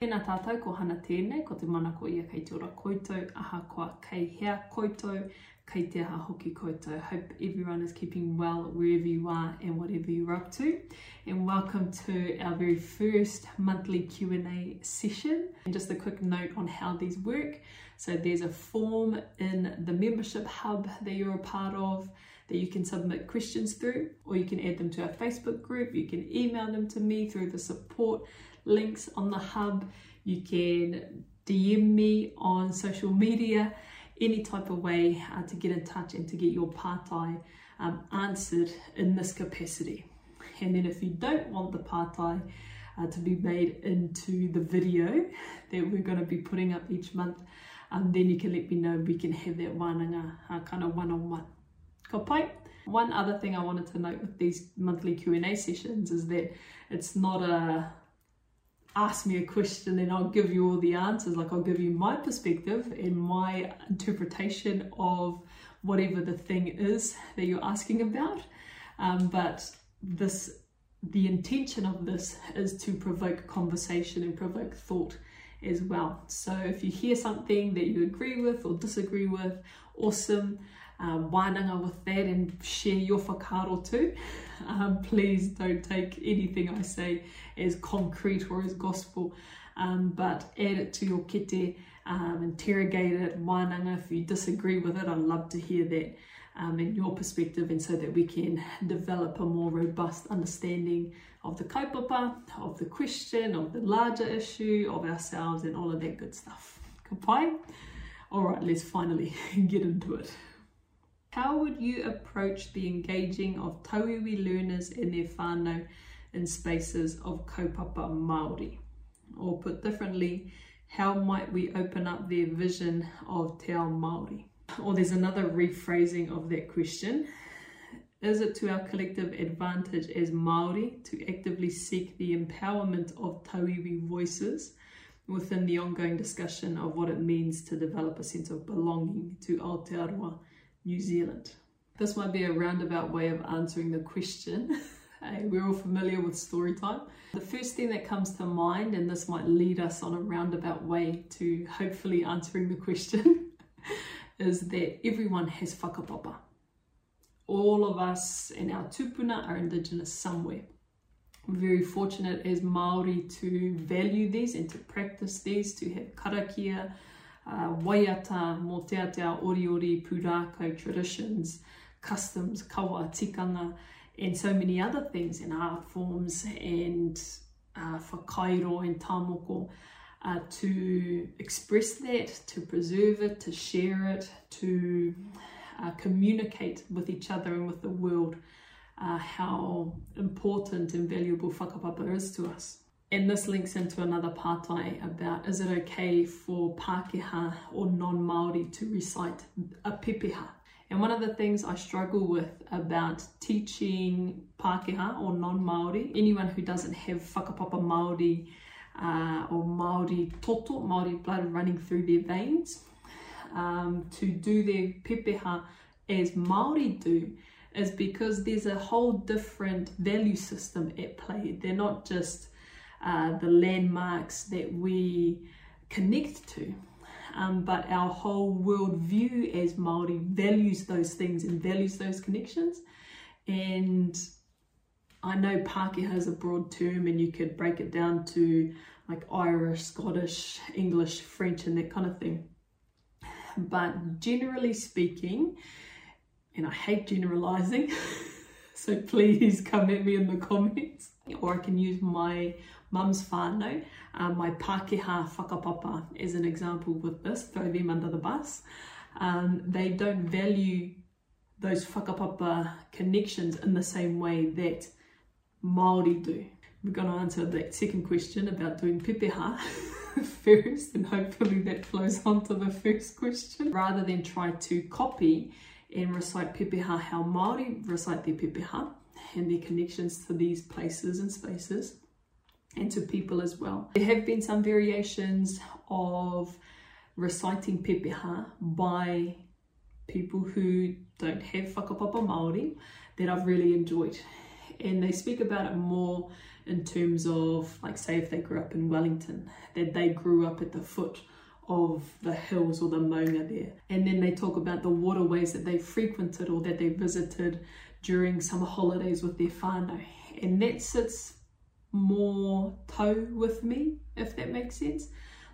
Tēnā tātou ko hana tēnei, ko te mana ko ia kei koutou, aha koa kei hea koutou, kei te aha hoki koutou. Hope everyone is keeping well wherever you are and whatever you're up to. And welcome to our very first monthly Q&A session. And just a quick note on how these work. So there's a form in the membership hub that you're a part of that you can submit questions through, or you can add them to our Facebook group. You can email them to me through the support links on the hub. You can DM me on social media, any type of way uh, to get in touch and to get your pātai um, answered in this capacity. And then if you don't want the pātai uh, to be made into the video that we're going to be putting up each month, um, then you can let me know we can have that wānanga uh, kind of one-on-one. Ka pai? One other thing I wanted to note with these monthly Q&A sessions is that it's not a ask me a question and I'll give you all the answers. Like I'll give you my perspective and my interpretation of whatever the thing is that you're asking about. Um, but this, the intention of this is to provoke conversation and provoke thought as well. So if you hear something that you agree with or disagree with, awesome. Um, wānanga with that and share your whakaaro too. Um, please don't take anything I say as concrete or as gospel, um, but add it to your kete, um, interrogate it, wānanga. If you disagree with it, I'd love to hear that um, in your perspective and so that we can develop a more robust understanding of the kaupapa, of the question, of the larger issue, of ourselves and all of that good stuff. Kapai? All right, let's finally get into it. How would you approach the engaging of tauiwi learners in their whānau in spaces of kaupapa Māori? Or put differently, how might we open up their vision of te ao Māori? Or there's another rephrasing of that question. Is it to our collective advantage as Māori to actively seek the empowerment of tauiwi voices within the ongoing discussion of what it means to develop a sense of belonging to Aotearoa New Zealand. This might be a roundabout way of answering the question. hey, we're all familiar with story time. The first thing that comes to mind, and this might lead us on a roundabout way to hopefully answering the question, is that everyone has whakapapa. All of us in our tupuna are indigenous somewhere. We're very fortunate as Māori to value these and to practice these, to have karakia, uh, waiata, mō te atea oriori pūrākau, traditions, customs, kawa, tikanga, and so many other things in art forms and uh, whakairo and tāmoko uh, to express that, to preserve it, to share it, to uh, communicate with each other and with the world uh, how important and valuable whakapapa is to us. And this links into another pātai about is it okay for Pākehā or non-Māori to recite a pepeha? And one of the things I struggle with about teaching Pākehā or non-Māori, anyone who doesn't have whakapapa Māori uh, or Māori toto, Māori blood running through their veins, um, to do their pepeha as Māori do, is because there's a whole different value system at play. They're not just uh, the landmarks that we connect to. Um, but our whole world view as Māori values those things and values those connections. And I know Pākehā is a broad term and you could break it down to like Irish, Scottish, English, French and that kind of thing. But generally speaking, and I hate generalizing, so please come at me in the comments, or I can use my mum's whānau, um, my Pākehā whakapapa as an example with this, throw them under the bus. Um, they don't value those whakapapa connections in the same way that Māori do. We're going to answer that second question about doing pepeha first and hopefully that flows on to the first question. Rather than try to copy and recite pepeha how Māori recite their pepeha and their connections to these places and spaces, and to people as well. There have been some variations of reciting pepeha by people who don't have whakapapa Māori that I've really enjoyed. And they speak about it more in terms of like say if they grew up in Wellington, that they grew up at the foot of the hills or the maunga there. And then they talk about the waterways that they frequented or that they visited during summer holidays with their whānau. And that sits more tau with me, if that makes sense.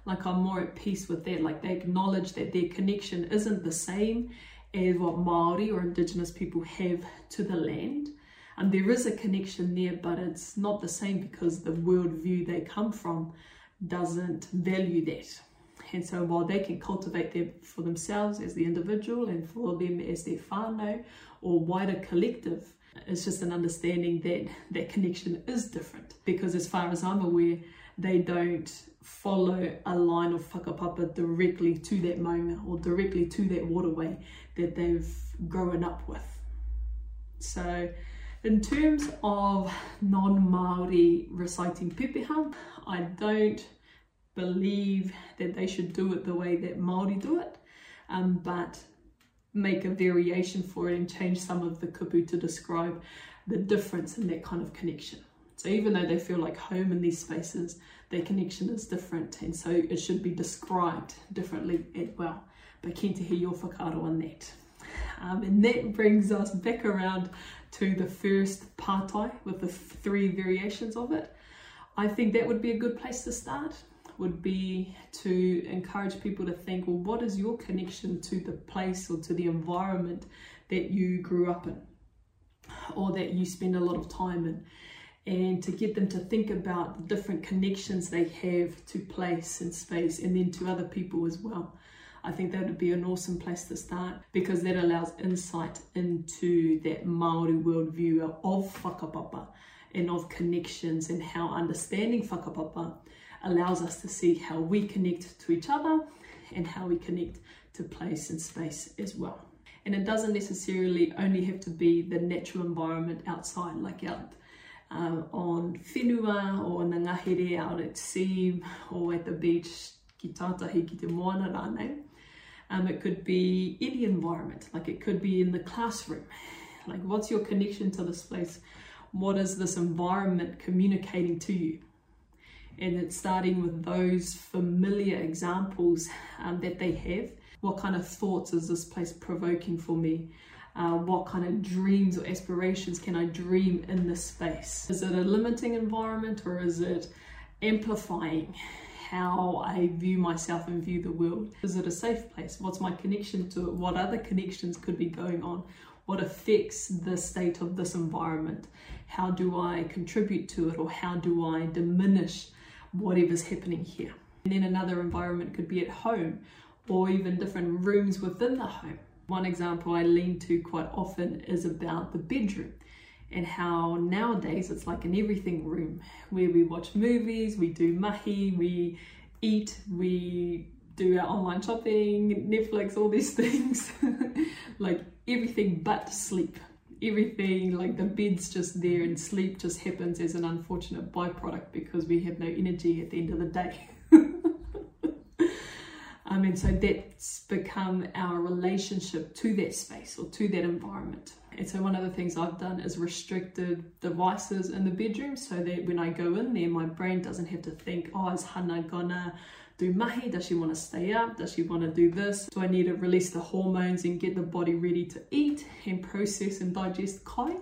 Like I'm more at peace with that. Like they acknowledge that their connection isn't the same as what Maori or Indigenous people have to the land. And there is a connection there, but it's not the same because the worldview they come from doesn't value that. And so while they can cultivate them for themselves as the individual and for them as their whānau or wider collective, it's just an understanding that that connection is different. Because as far as I'm aware, they don't follow a line of whakapapa directly to that maunga or directly to that waterway that they've grown up with. So in terms of non-Māori reciting pepeha, I don't believe that they should do it the way that Māori do it, um, but make a variation for it and change some of the kupu to describe the difference in that kind of connection. So even though they feel like home in these spaces, their connection is different and so it should be described differently as well. But keen to hear your whakaaro on that. Um, and that brings us back around to the first pātai with the three variations of it. I think that would be a good place to start would be to encourage people to think, well, what is your connection to the place or to the environment that you grew up in or that you spend a lot of time in? And to get them to think about the different connections they have to place and space and then to other people as well. I think that would be an awesome place to start because that allows insight into that Maori worldview of whakapapa and of connections and how understanding whakapapa allows us to see how we connect to each other and how we connect to place and space as well. And it doesn't necessarily only have to be the natural environment outside, like out um, on whenua or in the ngahere out at sea or at the beach ki tātahi ki te moana. Um, it could be any environment, like it could be in the classroom. Like what's your connection to this place? What is this environment communicating to you? And it's starting with those familiar examples um, that they have. What kind of thoughts is this place provoking for me? Uh, what kind of dreams or aspirations can I dream in this space? Is it a limiting environment or is it amplifying how I view myself and view the world? Is it a safe place? What's my connection to it? What other connections could be going on? What affects the state of this environment? How do I contribute to it or how do I diminish whatever's happening here. And then another environment could be at home or even different rooms within the home. One example I lean to quite often is about the bedroom and how nowadays it's like an everything room where we watch movies, we do mahi, we eat, we do our online shopping, Netflix, all these things. like everything but sleep everything like the bed's just there and sleep just happens as an unfortunate byproduct because we have no energy at the end of the day. um, and so that's become our relationship to that space or to that environment. And so one of the things I've done is restricted devices in the bedroom so that when I go in there, my brain doesn't have to think, oh, is Hannah gonna do mahi? Does she want to stay up? Does she want to do this? Do I need to release the hormones and get the body ready to eat and process and digest kai?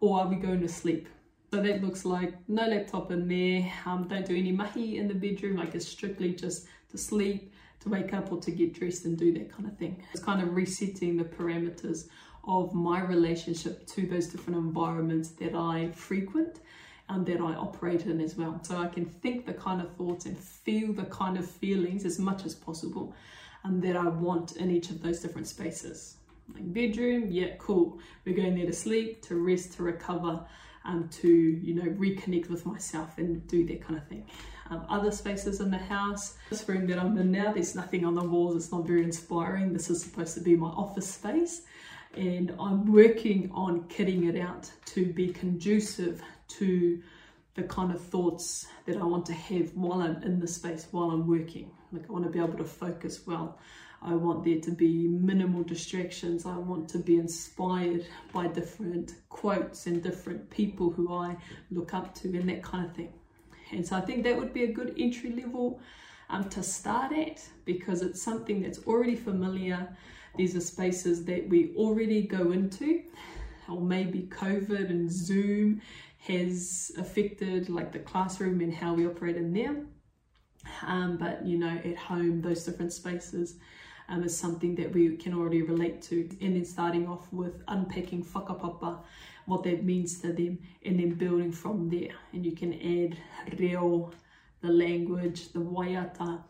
Or are we going to sleep? So that looks like no laptop in there, um, don't do any mahi in the bedroom, like it's strictly just to sleep, to wake up or to get dressed and do that kind of thing. It's kind of resetting the parameters of my relationship to those different environments that I frequent and that I operate in as well. So I can think the kind of thoughts and feel the kind of feelings as much as possible and that I want in each of those different spaces. Like bedroom, yeah, cool. We're going there to sleep, to rest, to recover, um, to you know reconnect with myself and do that kind of thing. Um, other spaces in the house, this room that I'm in now, there's nothing on the walls. It's not very inspiring. This is supposed to be my office space and I'm working on kitting it out to be conducive to the kind of thoughts that I want to have while I'm in the space, while I'm working. Like I want to be able to focus well. I want there to be minimal distractions. I want to be inspired by different quotes and different people who I look up to and that kind of thing. And so I think that would be a good entry level um, to start at because it's something that's already familiar. These are spaces that we already go into, or maybe COVID and Zoom has affected like the classroom and how we operate in there. Um, but you know, at home, those different spaces um, is something that we can already relate to. And then starting off with unpacking whakapapa, what that means to them, and then building from there. And you can add reo, the language, the waiata,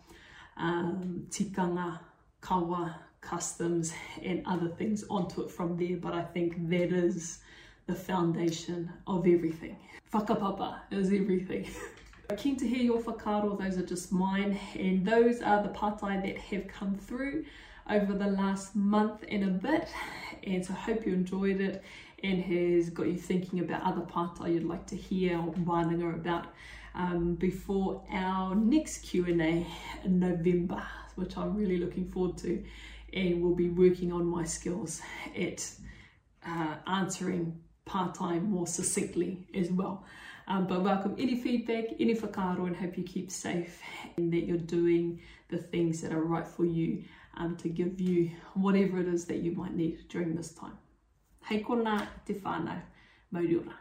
um, tikanga, kawa, customs, and other things onto it from there. But I think that is the foundation of everything. Whakapapa is everything. I'm Keen to hear your whakaaro, those are just mine, and those are the patai that have come through over the last month and a bit, and so hope you enjoyed it and has got you thinking about other patai you'd like to hear or wānanga about um, before our next Q&A in November, which I'm really looking forward to, and we'll be working on my skills at uh, answering part-time more succinctly as well. Um, but welcome any feedback, any whakaaro, and hope you keep safe and that you're doing the things that are right for you um, to give you whatever it is that you might need during this time. Hei kona te whānau, mauriora.